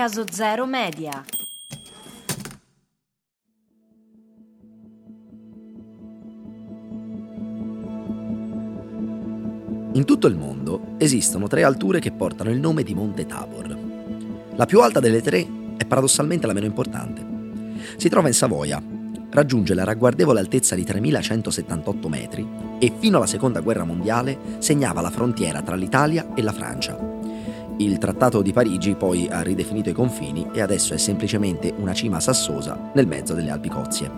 Caso Zero Media. In tutto il mondo esistono tre alture che portano il nome di Monte Tabor. La più alta delle tre è paradossalmente la meno importante. Si trova in Savoia, raggiunge la ragguardevole altezza di 3178 metri e fino alla seconda guerra mondiale segnava la frontiera tra l'Italia e la Francia. Il Trattato di Parigi poi ha ridefinito i confini e adesso è semplicemente una cima sassosa nel mezzo delle Alpi Cozie.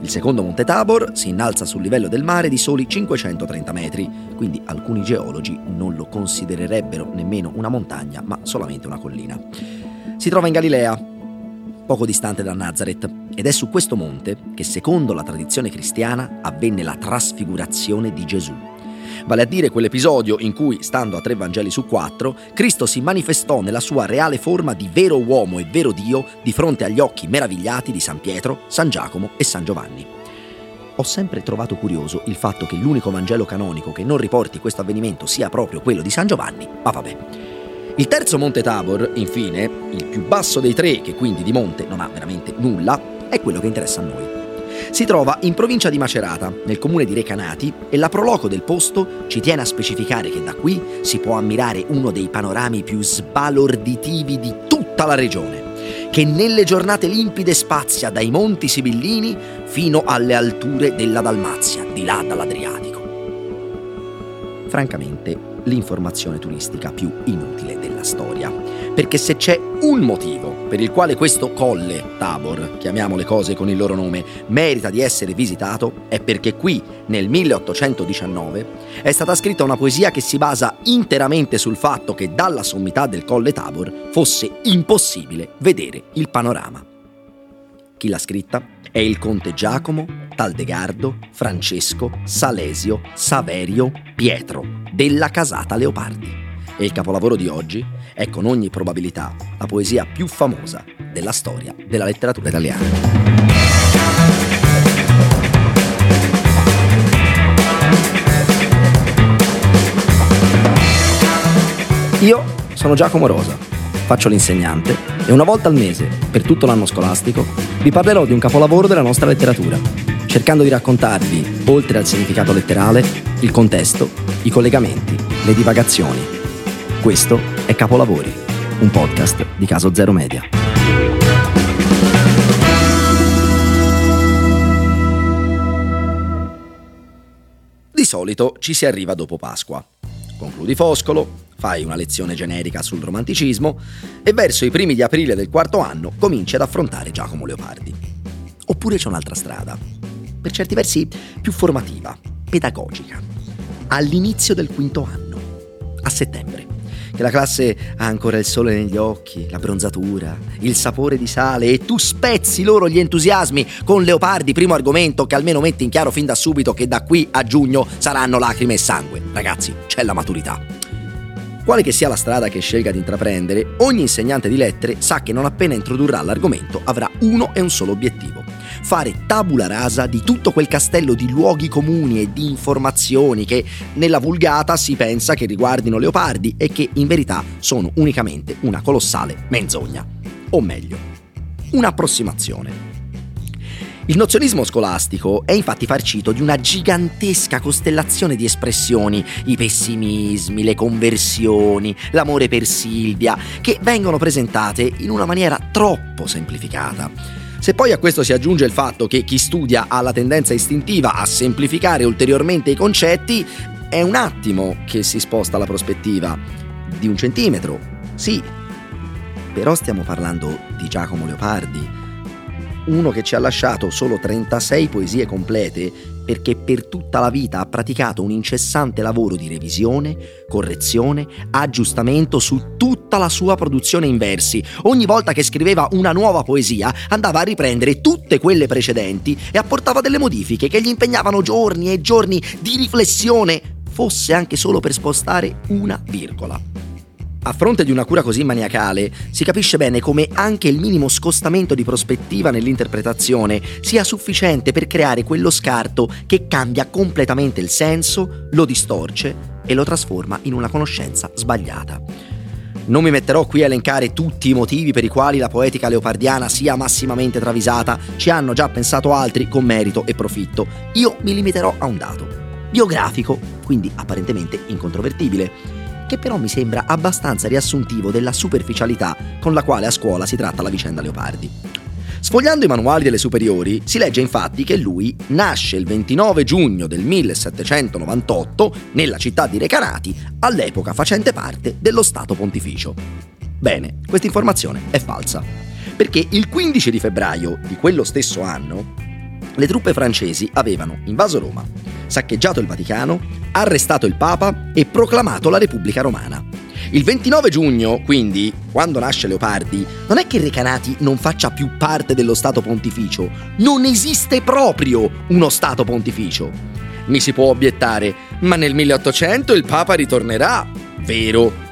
Il secondo Monte Tabor si innalza sul livello del mare di soli 530 metri, quindi alcuni geologi non lo considererebbero nemmeno una montagna, ma solamente una collina. Si trova in Galilea, poco distante da Nazareth, ed è su questo monte che, secondo la tradizione cristiana, avvenne la trasfigurazione di Gesù vale a dire quell'episodio in cui, stando a tre Vangeli su quattro, Cristo si manifestò nella sua reale forma di vero uomo e vero Dio di fronte agli occhi meravigliati di San Pietro, San Giacomo e San Giovanni. Ho sempre trovato curioso il fatto che l'unico Vangelo canonico che non riporti questo avvenimento sia proprio quello di San Giovanni, ma vabbè. Il terzo Monte Tabor, infine, il più basso dei tre, che quindi di monte non ha veramente nulla, è quello che interessa a noi. Si trova in provincia di Macerata, nel comune di Recanati, e la proloco del posto ci tiene a specificare che da qui si può ammirare uno dei panorami più sbalorditivi di tutta la regione, che nelle giornate limpide spazia dai monti sibillini fino alle alture della Dalmazia, di là dall'Adriatico. Francamente, l'informazione turistica più inutile della storia. Perché se c'è un motivo per il quale questo colle, Tabor, chiamiamo le cose con il loro nome, merita di essere visitato, è perché qui, nel 1819, è stata scritta una poesia che si basa interamente sul fatto che dalla sommità del colle Tabor fosse impossibile vedere il panorama. Chi l'ha scritta? È il conte Giacomo, Taldegardo, Francesco, Salesio, Saverio, Pietro, della casata Leopardi. E il capolavoro di oggi è con ogni probabilità la poesia più famosa della storia della letteratura italiana. Io sono Giacomo Rosa, faccio l'insegnante e una volta al mese, per tutto l'anno scolastico, vi parlerò di un capolavoro della nostra letteratura, cercando di raccontarvi, oltre al significato letterale, il contesto, i collegamenti, le divagazioni. Questo è Capolavori, un podcast di Caso Zero Media. Di solito ci si arriva dopo Pasqua. Concludi Foscolo, fai una lezione generica sul romanticismo e verso i primi di aprile del quarto anno cominci ad affrontare Giacomo Leopardi. Oppure c'è un'altra strada, per certi versi più formativa, pedagogica, all'inizio del quinto anno, a settembre che la classe ha ancora il sole negli occhi, la bronzatura, il sapore di sale e tu spezzi loro gli entusiasmi con Leopardi, primo argomento che almeno mette in chiaro fin da subito che da qui a giugno saranno lacrime e sangue. Ragazzi, c'è la maturità. Quale che sia la strada che scelga di intraprendere, ogni insegnante di lettere sa che non appena introdurrà l'argomento avrà uno e un solo obiettivo. Fare tabula rasa di tutto quel castello di luoghi comuni e di informazioni che nella vulgata si pensa che riguardino Leopardi e che in verità sono unicamente una colossale menzogna. O meglio, un'approssimazione. Il nozionismo scolastico è infatti farcito di una gigantesca costellazione di espressioni, i pessimismi, le conversioni, l'amore per Silvia, che vengono presentate in una maniera troppo semplificata. Se poi a questo si aggiunge il fatto che chi studia ha la tendenza istintiva a semplificare ulteriormente i concetti, è un attimo che si sposta la prospettiva. Di un centimetro, sì. Però stiamo parlando di Giacomo Leopardi, uno che ci ha lasciato solo 36 poesie complete perché per tutta la vita ha praticato un incessante lavoro di revisione, correzione, aggiustamento su tutta la sua produzione in versi. Ogni volta che scriveva una nuova poesia andava a riprendere tutte quelle precedenti e apportava delle modifiche che gli impegnavano giorni e giorni di riflessione, fosse anche solo per spostare una virgola. A fronte di una cura così maniacale, si capisce bene come anche il minimo scostamento di prospettiva nell'interpretazione sia sufficiente per creare quello scarto che cambia completamente il senso, lo distorce e lo trasforma in una conoscenza sbagliata. Non mi metterò qui a elencare tutti i motivi per i quali la poetica leopardiana sia massimamente travisata, ci hanno già pensato altri con merito e profitto. Io mi limiterò a un dato, biografico, quindi apparentemente incontrovertibile, che però mi sembra abbastanza riassuntivo della superficialità con la quale a scuola si tratta la vicenda Leopardi. Sfogliando i manuali delle superiori si legge infatti che lui nasce il 29 giugno del 1798 nella città di Recanati, all'epoca facente parte dello Stato Pontificio. Bene, questa informazione è falsa, perché il 15 di febbraio di quello stesso anno le truppe francesi avevano invaso Roma, saccheggiato il Vaticano, arrestato il Papa e proclamato la Repubblica Romana. Il 29 giugno, quindi, quando nasce Leopardi, non è che Recanati non faccia più parte dello Stato Pontificio, non esiste proprio uno Stato Pontificio. Mi si può obiettare, ma nel 1800 il Papa ritornerà. Vero.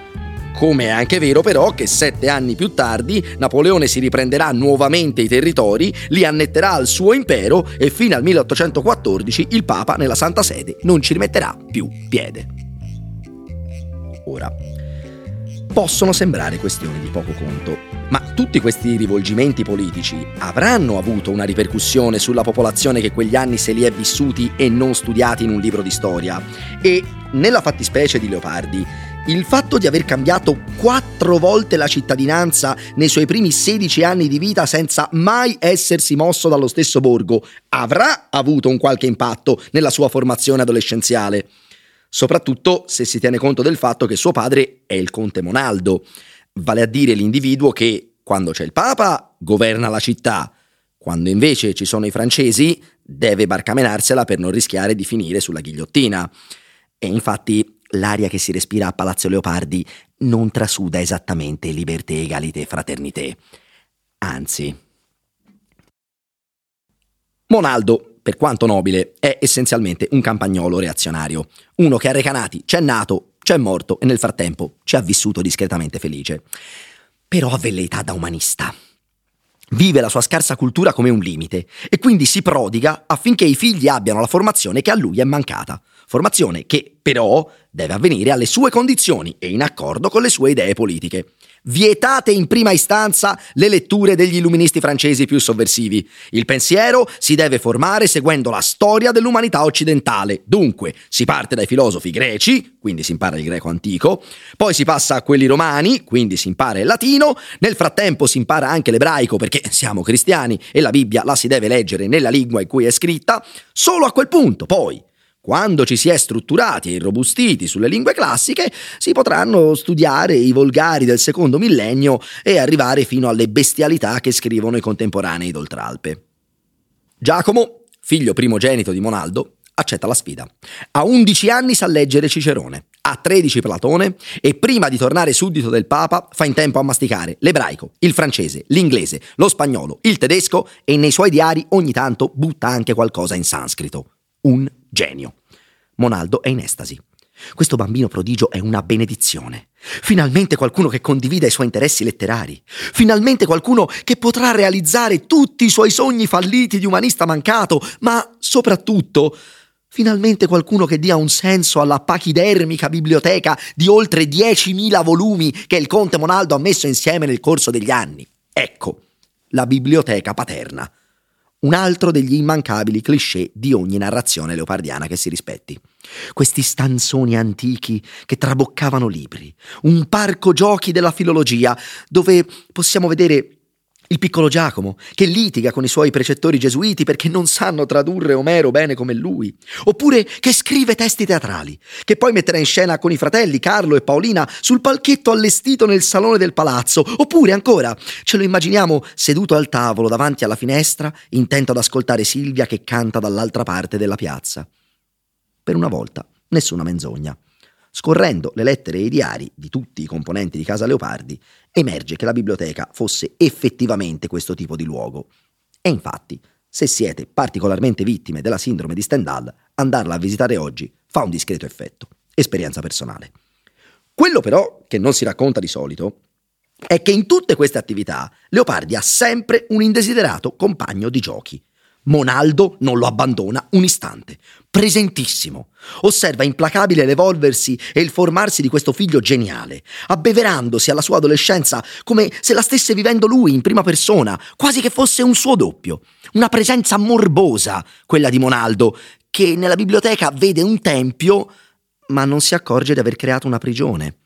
Come è anche vero però che sette anni più tardi Napoleone si riprenderà nuovamente i territori, li annetterà al suo impero e fino al 1814 il Papa nella Santa Sede non ci rimetterà più piede. Ora, possono sembrare questioni di poco conto, ma tutti questi rivolgimenti politici avranno avuto una ripercussione sulla popolazione che quegli anni se li è vissuti e non studiati in un libro di storia. E nella fattispecie di Leopardi, il fatto di aver cambiato quattro volte la cittadinanza nei suoi primi 16 anni di vita senza mai essersi mosso dallo stesso borgo avrà avuto un qualche impatto nella sua formazione adolescenziale. Soprattutto se si tiene conto del fatto che suo padre è il conte Monaldo, vale a dire l'individuo che, quando c'è il Papa, governa la città, quando invece ci sono i francesi, deve barcamenarsela per non rischiare di finire sulla ghigliottina. E infatti l'aria che si respira a Palazzo Leopardi non trasuda esattamente liberté, egalité, fraternité. Anzi. Monaldo per quanto nobile, è essenzialmente un campagnolo reazionario. Uno che a Recanati c'è nato, c'è morto e nel frattempo ci ha vissuto discretamente felice. Però ha velleità da umanista. Vive la sua scarsa cultura come un limite e quindi si prodiga affinché i figli abbiano la formazione che a lui è mancata. Formazione che, però, deve avvenire alle sue condizioni e in accordo con le sue idee politiche vietate in prima istanza le letture degli illuministi francesi più sovversivi. Il pensiero si deve formare seguendo la storia dell'umanità occidentale. Dunque, si parte dai filosofi greci, quindi si impara il greco antico, poi si passa a quelli romani, quindi si impara il latino, nel frattempo si impara anche l'ebraico perché siamo cristiani e la Bibbia la si deve leggere nella lingua in cui è scritta. Solo a quel punto, poi, quando ci si è strutturati e irrobustiti sulle lingue classiche, si potranno studiare i volgari del secondo millennio e arrivare fino alle bestialità che scrivono i contemporanei d'Oltralpe. Giacomo, figlio primogenito di Monaldo, accetta la sfida. A 11 anni sa leggere Cicerone, a 13 Platone e prima di tornare suddito del Papa fa in tempo a masticare l'ebraico, il francese, l'inglese, lo spagnolo, il tedesco e nei suoi diari ogni tanto butta anche qualcosa in sanscrito. Un genio. Monaldo è in estasi. Questo bambino prodigio è una benedizione. Finalmente qualcuno che condivida i suoi interessi letterari. Finalmente qualcuno che potrà realizzare tutti i suoi sogni falliti di umanista mancato, ma soprattutto finalmente qualcuno che dia un senso alla pachidermica biblioteca di oltre 10.000 volumi che il conte Monaldo ha messo insieme nel corso degli anni. Ecco, la biblioteca paterna un altro degli immancabili cliché di ogni narrazione leopardiana che si rispetti. Questi stanzoni antichi che traboccavano libri, un parco giochi della filologia, dove possiamo vedere il piccolo Giacomo, che litiga con i suoi precettori gesuiti perché non sanno tradurre Omero bene come lui, oppure che scrive testi teatrali, che poi metterà in scena con i fratelli Carlo e Paolina sul palchetto allestito nel salone del palazzo, oppure ancora ce lo immaginiamo seduto al tavolo davanti alla finestra, intento ad ascoltare Silvia che canta dall'altra parte della piazza. Per una volta, nessuna menzogna. Scorrendo le lettere e i diari di tutti i componenti di Casa Leopardi, emerge che la biblioteca fosse effettivamente questo tipo di luogo. E infatti, se siete particolarmente vittime della sindrome di Stendhal, andarla a visitare oggi fa un discreto effetto. Esperienza personale. Quello però che non si racconta di solito è che in tutte queste attività Leopardi ha sempre un indesiderato compagno di giochi. Monaldo non lo abbandona un istante, presentissimo. Osserva implacabile l'evolversi e il formarsi di questo figlio geniale, abbeverandosi alla sua adolescenza come se la stesse vivendo lui in prima persona, quasi che fosse un suo doppio. Una presenza morbosa, quella di Monaldo, che nella biblioteca vede un tempio, ma non si accorge di aver creato una prigione.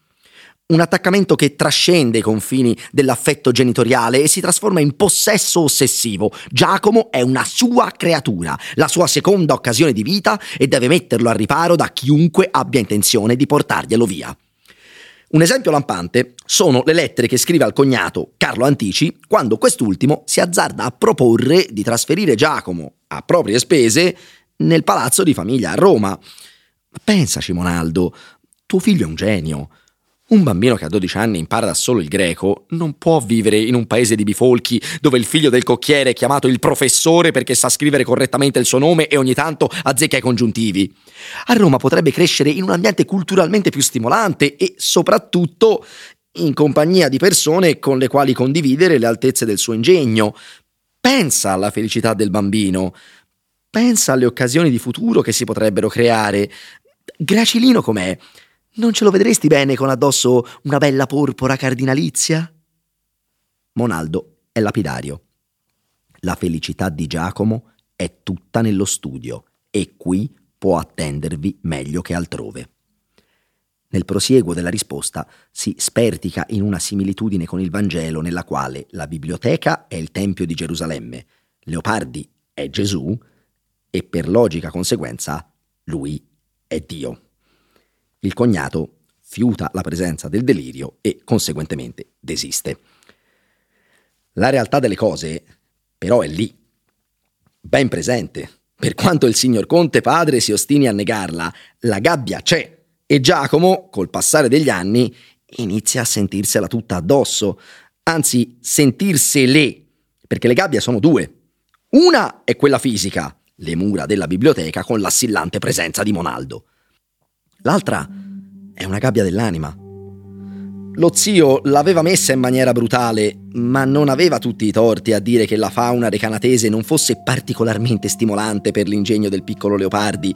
Un attaccamento che trascende i confini dell'affetto genitoriale e si trasforma in possesso ossessivo. Giacomo è una sua creatura, la sua seconda occasione di vita e deve metterlo a riparo da chiunque abbia intenzione di portarglielo via. Un esempio lampante sono le lettere che scrive al cognato Carlo Antici quando quest'ultimo si azzarda a proporre di trasferire Giacomo a proprie spese nel palazzo di famiglia a Roma. Pensaci, Monaldo, tuo figlio è un genio. Un bambino che a 12 anni impara da solo il greco non può vivere in un paese di bifolchi dove il figlio del cocchiere è chiamato il professore perché sa scrivere correttamente il suo nome e ogni tanto azzecca i congiuntivi. A Roma potrebbe crescere in un ambiente culturalmente più stimolante e soprattutto in compagnia di persone con le quali condividere le altezze del suo ingegno. Pensa alla felicità del bambino. Pensa alle occasioni di futuro che si potrebbero creare. Gracilino com'è? Non ce lo vedresti bene con addosso una bella porpora cardinalizia? Monaldo è lapidario. La felicità di Giacomo è tutta nello studio e qui può attendervi meglio che altrove. Nel prosieguo della risposta si spertica in una similitudine con il Vangelo nella quale la biblioteca è il Tempio di Gerusalemme, Leopardi è Gesù e per logica conseguenza lui è Dio. Il cognato fiuta la presenza del delirio e conseguentemente desiste. La realtà delle cose però è lì, ben presente. Per quanto il signor Conte padre si ostini a negarla, la gabbia c'è e Giacomo, col passare degli anni, inizia a sentirsela tutta addosso, anzi sentirsele, perché le gabbie sono due. Una è quella fisica, le mura della biblioteca con l'assillante presenza di Monaldo. L'altra è una gabbia dell'anima. Lo zio l'aveva messa in maniera brutale, ma non aveva tutti i torti a dire che la fauna recanatese non fosse particolarmente stimolante per l'ingegno del piccolo Leopardi.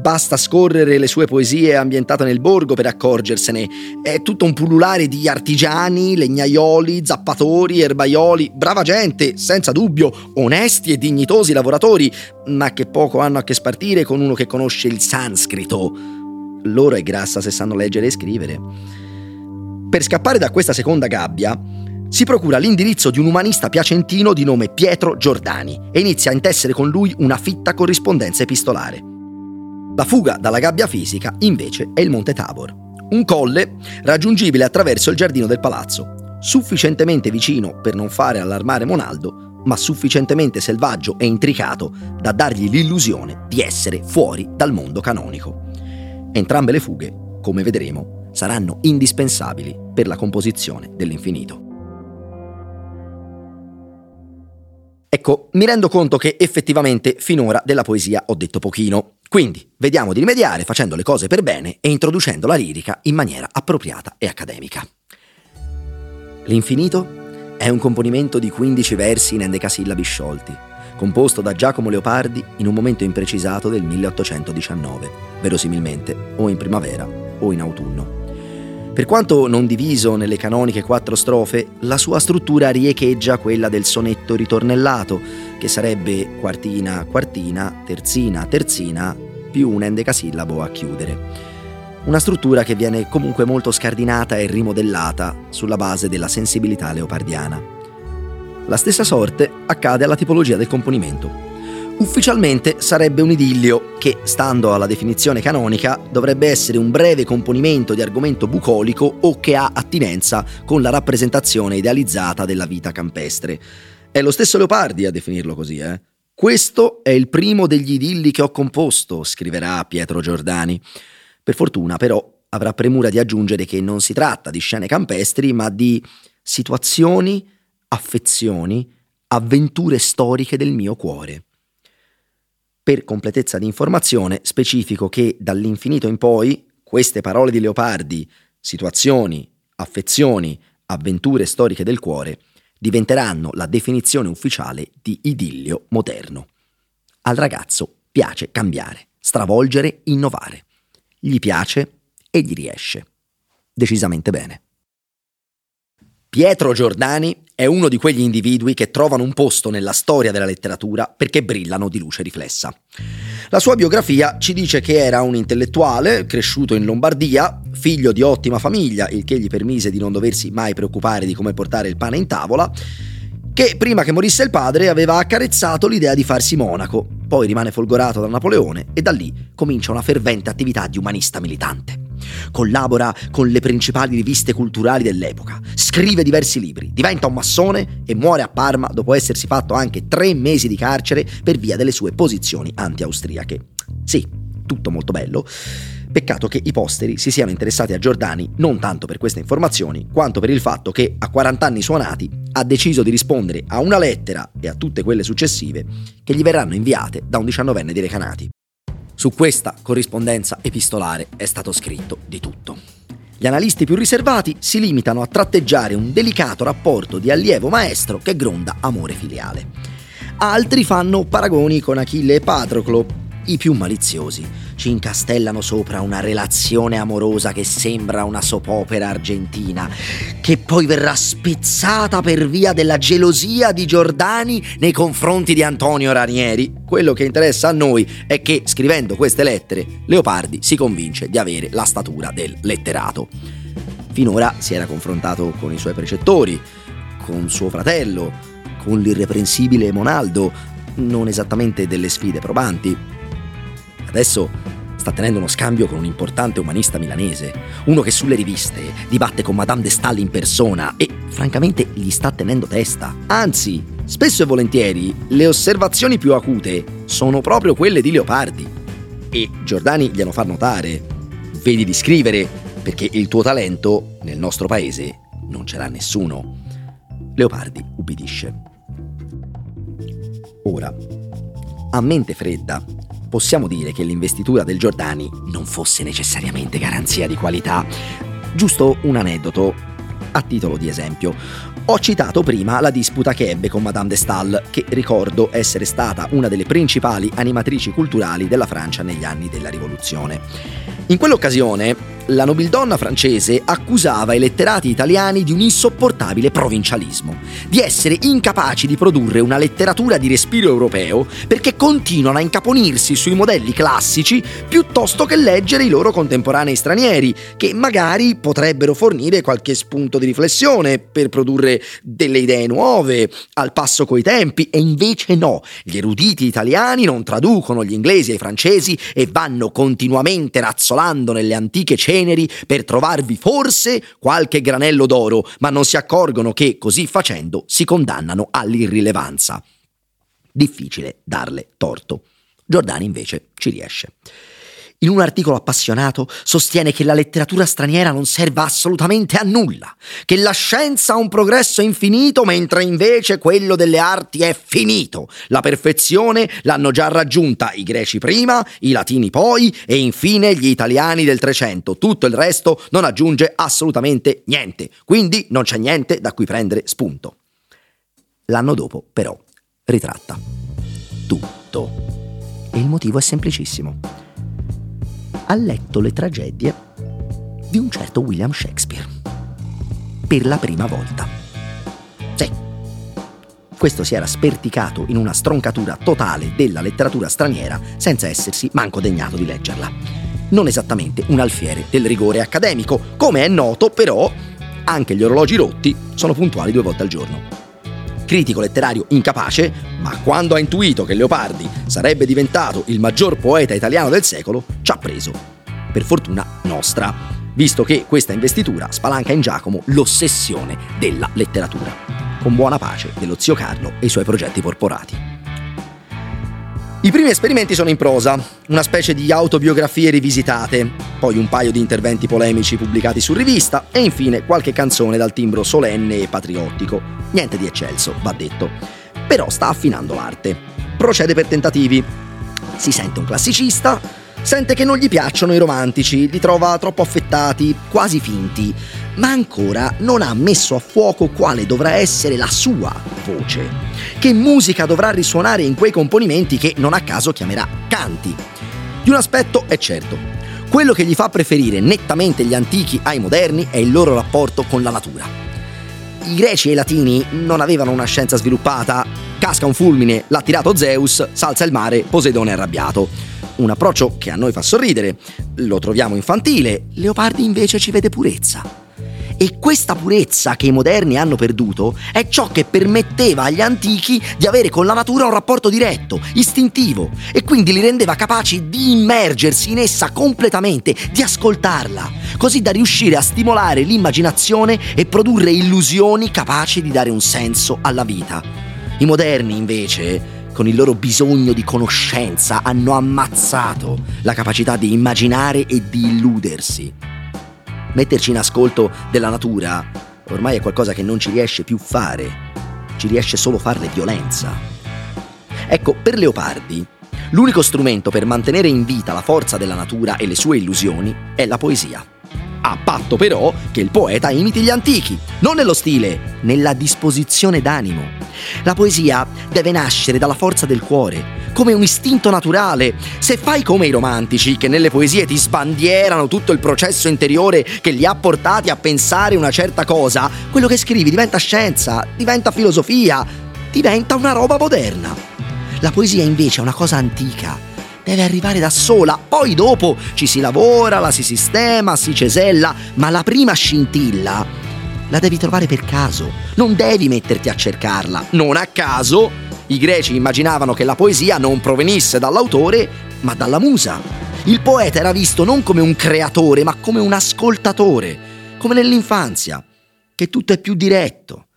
Basta scorrere le sue poesie ambientate nel borgo per accorgersene. È tutto un pullulare di artigiani, legnaioli, zappatori, erbaioli, brava gente, senza dubbio, onesti e dignitosi lavoratori, ma che poco hanno a che spartire con uno che conosce il sanscrito loro è grassa se sanno leggere e scrivere. Per scappare da questa seconda gabbia, si procura l'indirizzo di un umanista piacentino di nome Pietro Giordani e inizia a intessere con lui una fitta corrispondenza epistolare. La fuga dalla gabbia fisica, invece, è il Monte Tabor, un colle raggiungibile attraverso il giardino del palazzo, sufficientemente vicino per non fare allarmare Monaldo, ma sufficientemente selvaggio e intricato da dargli l'illusione di essere fuori dal mondo canonico. Entrambe le fughe, come vedremo, saranno indispensabili per la composizione dell'infinito. Ecco, mi rendo conto che effettivamente finora della poesia ho detto pochino. Quindi vediamo di rimediare facendo le cose per bene e introducendo la lirica in maniera appropriata e accademica. L'infinito è un componimento di 15 versi in endecasillabi sciolti, composto da Giacomo Leopardi in un momento imprecisato del 1819, verosimilmente o in primavera o in autunno. Per quanto non diviso nelle canoniche quattro strofe, la sua struttura riecheggia quella del sonetto ritornellato, che sarebbe quartina, quartina, terzina, terzina, più un endecasillabo a chiudere. Una struttura che viene comunque molto scardinata e rimodellata sulla base della sensibilità leopardiana. La stessa sorte accade alla tipologia del componimento. Ufficialmente sarebbe un idillio che, stando alla definizione canonica, dovrebbe essere un breve componimento di argomento bucolico o che ha attinenza con la rappresentazione idealizzata della vita campestre. È lo stesso Leopardi a definirlo così, eh? Questo è il primo degli idilli che ho composto, scriverà Pietro Giordani. Per fortuna, però, avrà premura di aggiungere che non si tratta di scene campestri, ma di situazioni affezioni, avventure storiche del mio cuore. Per completezza di informazione specifico che dall'infinito in poi queste parole di Leopardi, situazioni, affezioni, avventure storiche del cuore, diventeranno la definizione ufficiale di idillio moderno. Al ragazzo piace cambiare, stravolgere, innovare. Gli piace e gli riesce. Decisamente bene. Pietro Giordani è uno di quegli individui che trovano un posto nella storia della letteratura perché brillano di luce riflessa. La sua biografia ci dice che era un intellettuale cresciuto in Lombardia, figlio di ottima famiglia, il che gli permise di non doversi mai preoccupare di come portare il pane in tavola, che prima che morisse il padre aveva accarezzato l'idea di farsi monaco, poi rimane folgorato da Napoleone e da lì comincia una fervente attività di umanista militante. Collabora con le principali riviste culturali dell'epoca, scrive diversi libri, diventa un massone e muore a Parma dopo essersi fatto anche tre mesi di carcere per via delle sue posizioni anti-austriache. Sì, tutto molto bello. Peccato che i posteri si siano interessati a Giordani non tanto per queste informazioni, quanto per il fatto che a 40 anni suonati ha deciso di rispondere a una lettera e a tutte quelle successive che gli verranno inviate da un diciannovenne di Recanati. Su questa corrispondenza epistolare è stato scritto di tutto. Gli analisti più riservati si limitano a tratteggiare un delicato rapporto di allievo-maestro che gronda amore filiale. Altri fanno paragoni con Achille e Patroclo, i più maliziosi ci incastellano sopra una relazione amorosa che sembra una soppopera argentina, che poi verrà spezzata per via della gelosia di Giordani nei confronti di Antonio Ranieri. Quello che interessa a noi è che, scrivendo queste lettere, Leopardi si convince di avere la statura del letterato. Finora si era confrontato con i suoi precettori, con suo fratello, con l'irreprensibile Monaldo, non esattamente delle sfide probanti, Adesso sta tenendo uno scambio con un importante umanista milanese, uno che sulle riviste dibatte con Madame de Stael in persona e francamente gli sta tenendo testa. Anzi, spesso e volentieri le osservazioni più acute sono proprio quelle di Leopardi. E Giordani glielo fa notare. Vedi di scrivere, perché il tuo talento nel nostro paese non ce l'ha nessuno. Leopardi ubbidisce. Ora, a mente fredda, possiamo dire che l'investitura del Giordani non fosse necessariamente garanzia di qualità. Giusto un aneddoto, a titolo di esempio. Ho citato prima la disputa che ebbe con Madame de Stael, che ricordo essere stata una delle principali animatrici culturali della Francia negli anni della Rivoluzione. In quell'occasione la nobildonna francese accusava i letterati italiani di un insopportabile provincialismo, di essere incapaci di produrre una letteratura di respiro europeo perché continuano a incaponirsi sui modelli classici piuttosto che leggere i loro contemporanei stranieri, che magari potrebbero fornire qualche spunto di riflessione per produrre delle idee nuove, al passo coi tempi, e invece no, gli eruditi italiani non traducono gli inglesi ai francesi e vanno continuamente razzolando nelle antiche ceneri ceneri per trovarvi forse qualche granello d'oro, ma non si accorgono che così facendo si condannano all'irrilevanza. Difficile darle torto. Giordani invece ci riesce in un articolo appassionato, sostiene che la letteratura straniera non serva assolutamente a nulla, che la scienza ha un progresso infinito mentre invece quello delle arti è finito. La perfezione l'hanno già raggiunta i greci prima, i latini poi e infine gli italiani del Trecento. Tutto il resto non aggiunge assolutamente niente, quindi non c'è niente da cui prendere spunto. L'anno dopo, però, ritratta tutto. E il motivo è semplicissimo ha letto le tragedie di un certo William Shakespeare. Per la prima volta. Sì. Questo si era sperticato in una stroncatura totale della letteratura straniera senza essersi manco degnato di leggerla. Non esattamente un alfiere del rigore accademico, come è noto però anche gli orologi rotti sono puntuali due volte al giorno critico letterario incapace, ma quando ha intuito che Leopardi sarebbe diventato il maggior poeta italiano del secolo, ci ha preso. Per fortuna nostra, visto che questa investitura spalanca in Giacomo l'ossessione della letteratura, con buona pace dello zio Carlo e i suoi progetti porporati. I primi esperimenti sono in prosa, una specie di autobiografie rivisitate, poi un paio di interventi polemici pubblicati su rivista e infine qualche canzone dal timbro solenne e patriottico. Niente di eccelso, va detto. Però sta affinando l'arte. Procede per tentativi. Si sente un classicista, sente che non gli piacciono i romantici, li trova troppo affettati, quasi finti, ma ancora non ha messo a fuoco quale dovrà essere la sua voce che musica dovrà risuonare in quei componimenti che non a caso chiamerà canti. Di un aspetto è certo, quello che gli fa preferire nettamente gli antichi ai moderni è il loro rapporto con la natura. I greci e i latini non avevano una scienza sviluppata, casca un fulmine, l'ha tirato Zeus, salza il mare, Poseidone è arrabbiato. Un approccio che a noi fa sorridere, lo troviamo infantile, Leopardi invece ci vede purezza. E questa purezza che i moderni hanno perduto è ciò che permetteva agli antichi di avere con la natura un rapporto diretto, istintivo, e quindi li rendeva capaci di immergersi in essa completamente, di ascoltarla, così da riuscire a stimolare l'immaginazione e produrre illusioni capaci di dare un senso alla vita. I moderni, invece, con il loro bisogno di conoscenza, hanno ammazzato la capacità di immaginare e di illudersi metterci in ascolto della natura ormai è qualcosa che non ci riesce più fare, ci riesce solo farle violenza. Ecco, per Leopardi, l'unico strumento per mantenere in vita la forza della natura e le sue illusioni è la poesia. A patto però che il poeta imiti gli antichi, non nello stile, nella disposizione d'animo. La poesia deve nascere dalla forza del cuore, come un istinto naturale. Se fai come i romantici, che nelle poesie ti sbandierano tutto il processo interiore che li ha portati a pensare una certa cosa, quello che scrivi diventa scienza, diventa filosofia, diventa una roba moderna. La poesia invece è una cosa antica, deve arrivare da sola, poi dopo ci si lavora, la si sistema, si cesella, ma la prima scintilla la devi trovare per caso, non devi metterti a cercarla, non a caso i greci immaginavano che la poesia non provenisse dall'autore, ma dalla musa. Il poeta era visto non come un creatore, ma come un ascoltatore, come nell'infanzia, che tutto è più diretto,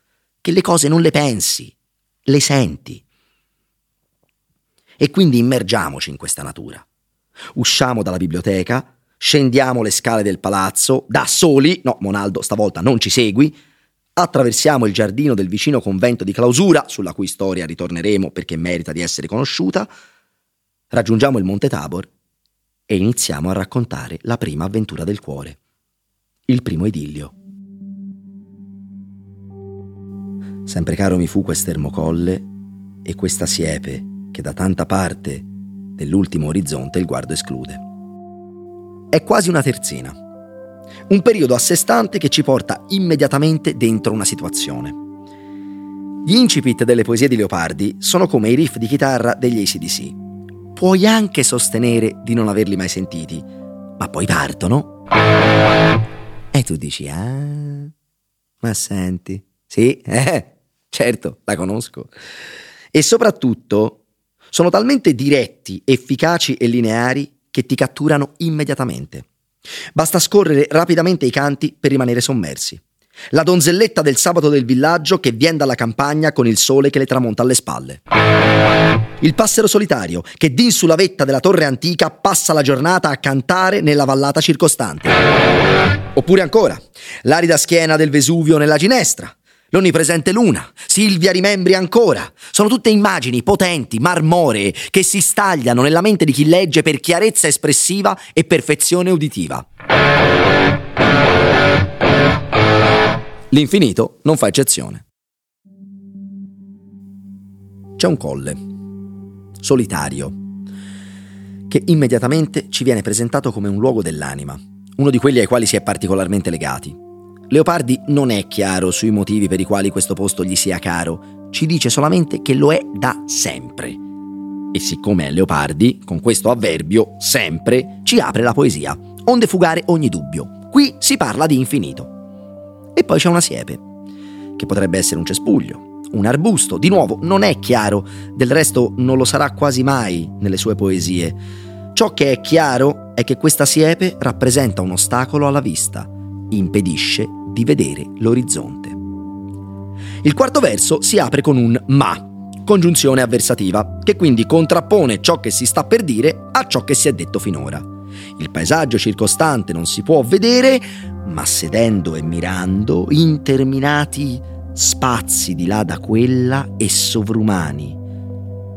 che le cose non le pensi, le senti. E quindi immergiamoci in questa natura. Usciamo dalla biblioteca, scendiamo le scale del palazzo, da soli, no, Monaldo, stavolta non ci segui, Attraversiamo il giardino del vicino convento di clausura, sulla cui storia ritorneremo perché merita di essere conosciuta, raggiungiamo il Monte Tabor e iniziamo a raccontare la prima avventura del cuore, il primo idillio. Sempre caro mi fu quest'ermocolle e questa siepe che da tanta parte dell'ultimo orizzonte il guardo esclude. È quasi una terzina un periodo a sé stante che ci porta immediatamente dentro una situazione. Gli incipit delle poesie di Leopardi sono come i riff di chitarra degli ACDC. Puoi anche sostenere di non averli mai sentiti, ma poi partono. E tu dici, ah, ma senti, sì, eh, certo, la conosco. E soprattutto sono talmente diretti, efficaci e lineari che ti catturano immediatamente. Basta scorrere rapidamente i canti per rimanere sommersi. La donzelletta del sabato del villaggio che viene dalla campagna con il sole che le tramonta alle spalle. Il passero solitario che din sulla vetta della torre antica passa la giornata a cantare nella vallata circostante. Oppure ancora, l'arida schiena del Vesuvio nella ginestra, l'onnipresente luna, Silvia rimembri ancora. Sono tutte immagini potenti, marmoree, che si stagliano nella mente di chi legge per chiarezza espressiva e perfezione uditiva. L'infinito non fa eccezione. C'è un colle, solitario, che immediatamente ci viene presentato come un luogo dell'anima, uno di quelli ai quali si è particolarmente legati. Leopardi non è chiaro sui motivi per i quali questo posto gli sia caro, ci dice solamente che lo è da sempre. E siccome è Leopardi, con questo avverbio, sempre, ci apre la poesia, onde fugare ogni dubbio. Qui si parla di infinito. E poi c'è una siepe, che potrebbe essere un cespuglio, un arbusto, di nuovo non è chiaro, del resto non lo sarà quasi mai nelle sue poesie. Ciò che è chiaro è che questa siepe rappresenta un ostacolo alla vista, impedisce di vedere l'orizzonte. Il quarto verso si apre con un ma, congiunzione avversativa, che quindi contrappone ciò che si sta per dire a ciò che si è detto finora. Il paesaggio circostante non si può vedere, ma sedendo e mirando, interminati spazi di là da quella e sovrumani,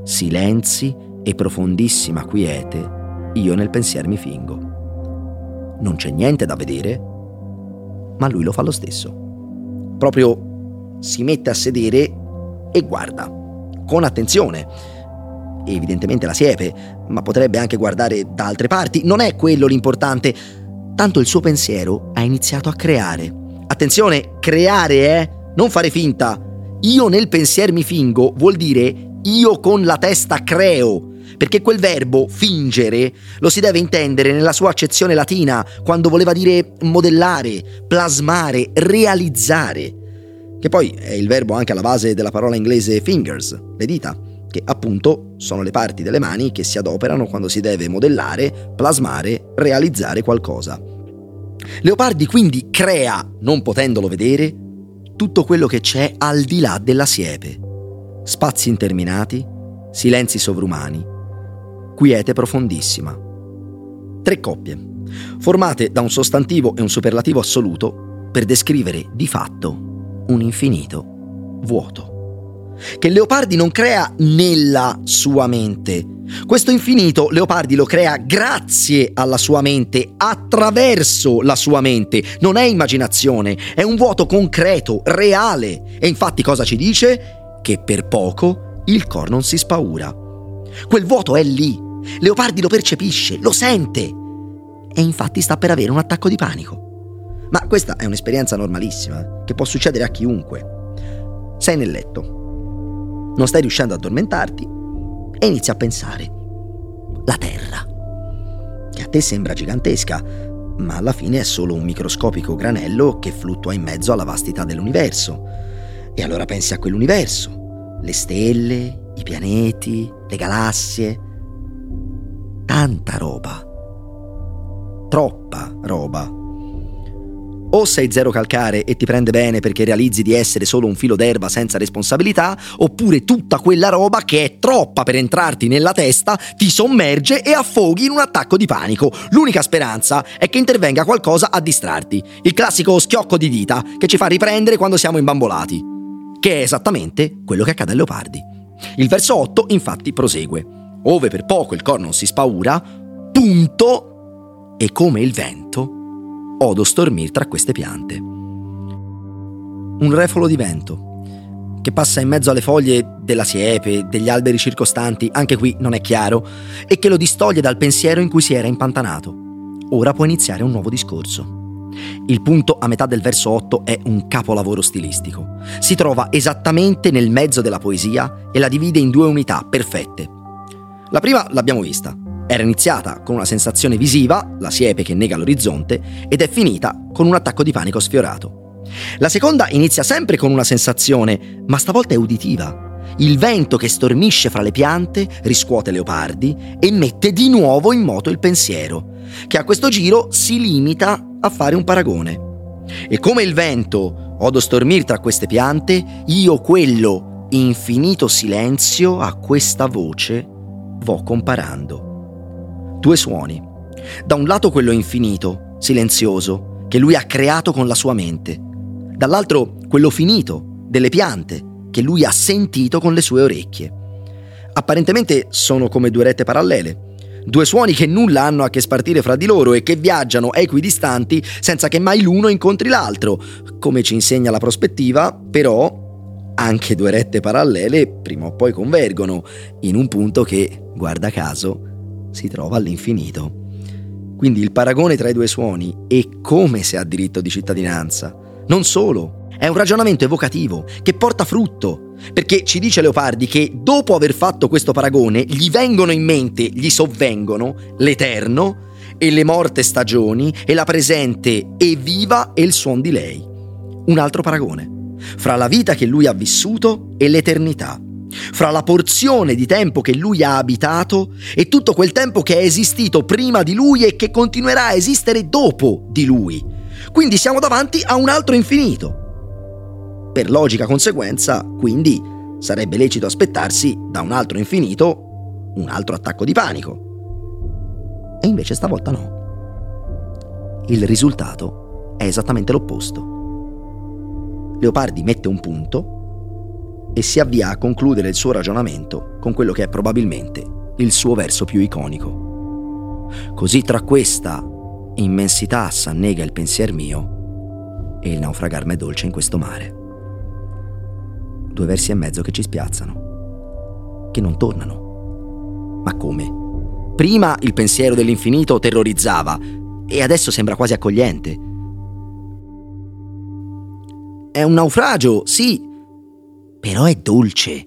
silenzi e profondissima quiete, io nel pensier mi fingo. Non c'è niente da vedere, ma lui lo fa lo stesso. Proprio si mette a sedere e guarda, con attenzione. Evidentemente la siepe, ma potrebbe anche guardare da altre parti, non è quello l'importante. Tanto il suo pensiero ha iniziato a creare. Attenzione, creare, eh? Non fare finta. Io nel pensier mi fingo vuol dire io con la testa creo, perché quel verbo fingere lo si deve intendere nella sua accezione latina, quando voleva dire modellare, plasmare, realizzare, che poi è il verbo anche alla base della parola inglese fingers, le dita, che appunto sono le parti delle mani che si adoperano quando si deve modellare, plasmare, realizzare qualcosa. Leopardi quindi crea, non potendolo vedere, tutto quello che c'è al di là della siepe spazi interminati, silenzi sovrumani, quiete profondissima. Tre coppie, formate da un sostantivo e un superlativo assoluto per descrivere di fatto un infinito vuoto. Che Leopardi non crea nella sua mente. Questo infinito Leopardi lo crea grazie alla sua mente, attraverso la sua mente. Non è immaginazione, è un vuoto concreto, reale. E infatti cosa ci dice? che per poco il cor non si spaura. Quel vuoto è lì. Leopardi lo percepisce, lo sente. E infatti sta per avere un attacco di panico. Ma questa è un'esperienza normalissima, che può succedere a chiunque. Sei nel letto, non stai riuscendo ad addormentarti e inizi a pensare. La Terra, che a te sembra gigantesca, ma alla fine è solo un microscopico granello che fluttua in mezzo alla vastità dell'universo. E allora pensi a quell'universo, le stelle, i pianeti, le galassie. Tanta roba. Troppa roba. O sei zero calcare e ti prende bene perché realizzi di essere solo un filo d'erba senza responsabilità, oppure tutta quella roba che è troppa per entrarti nella testa ti sommerge e affoghi in un attacco di panico. L'unica speranza è che intervenga qualcosa a distrarti. Il classico schiocco di dita che ci fa riprendere quando siamo imbambolati che è esattamente quello che accade a Leopardi. Il verso 8 infatti prosegue. Ove per poco il cor non si spaura, punto, e come il vento, odo stormir tra queste piante. Un refolo di vento che passa in mezzo alle foglie della siepe, degli alberi circostanti, anche qui non è chiaro, e che lo distoglie dal pensiero in cui si era impantanato. Ora può iniziare un nuovo discorso. Il punto a metà del verso 8 è un capolavoro stilistico. Si trova esattamente nel mezzo della poesia e la divide in due unità perfette. La prima l'abbiamo vista. Era iniziata con una sensazione visiva, la siepe che nega l'orizzonte, ed è finita con un attacco di panico sfiorato. La seconda inizia sempre con una sensazione, ma stavolta è uditiva. Il vento che stormisce fra le piante riscuote leopardi e mette di nuovo in moto il pensiero, che a questo giro si limita a fare un paragone. E come il vento odo stormir tra queste piante, io quello infinito silenzio a questa voce vo comparando. Due suoni. Da un lato quello infinito, silenzioso, che lui ha creato con la sua mente. Dall'altro quello finito, delle piante, che lui ha sentito con le sue orecchie. Apparentemente sono come due rette parallele, Due suoni che nulla hanno a che spartire fra di loro e che viaggiano equidistanti senza che mai l'uno incontri l'altro. Come ci insegna la prospettiva, però, anche due rette parallele prima o poi convergono in un punto che, guarda caso, si trova all'infinito. Quindi il paragone tra i due suoni è come se ha diritto di cittadinanza. Non solo, è un ragionamento evocativo che porta frutto, perché ci dice Leopardi che dopo aver fatto questo paragone gli vengono in mente, gli sovvengono l'eterno e le morte stagioni e la presente e viva e il suon di lei. Un altro paragone, fra la vita che lui ha vissuto e l'eternità, fra la porzione di tempo che lui ha abitato e tutto quel tempo che è esistito prima di lui e che continuerà a esistere dopo di lui. Quindi siamo davanti a un altro infinito. Per logica conseguenza, quindi, sarebbe lecito aspettarsi da un altro infinito un altro attacco di panico. E invece stavolta no. Il risultato è esattamente l'opposto. Leopardi mette un punto e si avvia a concludere il suo ragionamento con quello che è probabilmente il suo verso più iconico. Così tra questa immensità s'annega il pensier mio e il naufragar m'è dolce in questo mare due versi e mezzo che ci spiazzano. che non tornano. Ma come? Prima il pensiero dell'infinito terrorizzava e adesso sembra quasi accogliente. È un naufragio, sì, però è dolce.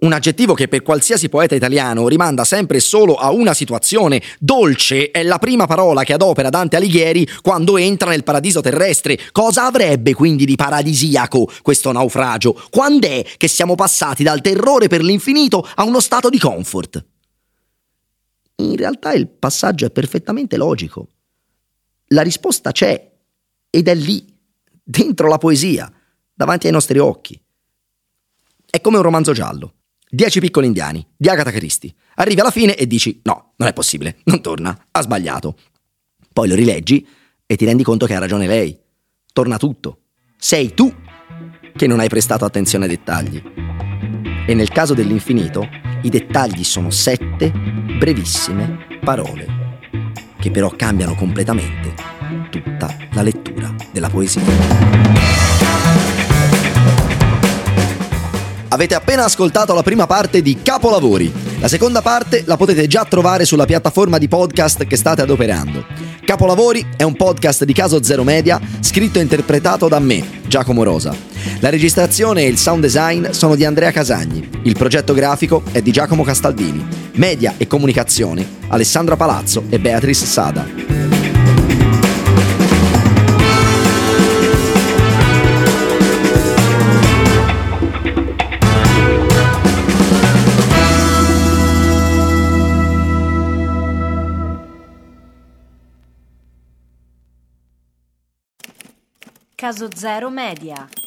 Un aggettivo che per qualsiasi poeta italiano rimanda sempre solo a una situazione. Dolce è la prima parola che adopera Dante Alighieri quando entra nel paradiso terrestre. Cosa avrebbe quindi di paradisiaco questo naufragio? Quando è che siamo passati dal terrore per l'infinito a uno stato di comfort? In realtà il passaggio è perfettamente logico. La risposta c'è ed è lì, dentro la poesia, davanti ai nostri occhi. È come un romanzo giallo. Dieci piccoli indiani, di Agatha Christie. Arrivi alla fine e dici no, non è possibile, non torna, ha sbagliato. Poi lo rileggi e ti rendi conto che ha ragione lei. Torna tutto. Sei tu che non hai prestato attenzione ai dettagli. E nel caso dell'infinito, i dettagli sono sette brevissime parole, che però cambiano completamente tutta la lettura della poesia. Avete appena ascoltato la prima parte di Capolavori. La seconda parte la potete già trovare sulla piattaforma di podcast che state adoperando. Capolavori è un podcast di Caso Zero Media, scritto e interpretato da me, Giacomo Rosa. La registrazione e il sound design sono di Andrea Casagni. Il progetto grafico è di Giacomo Castaldini. Media e comunicazione Alessandra Palazzo e Beatrice Sada. Caso Zero Media.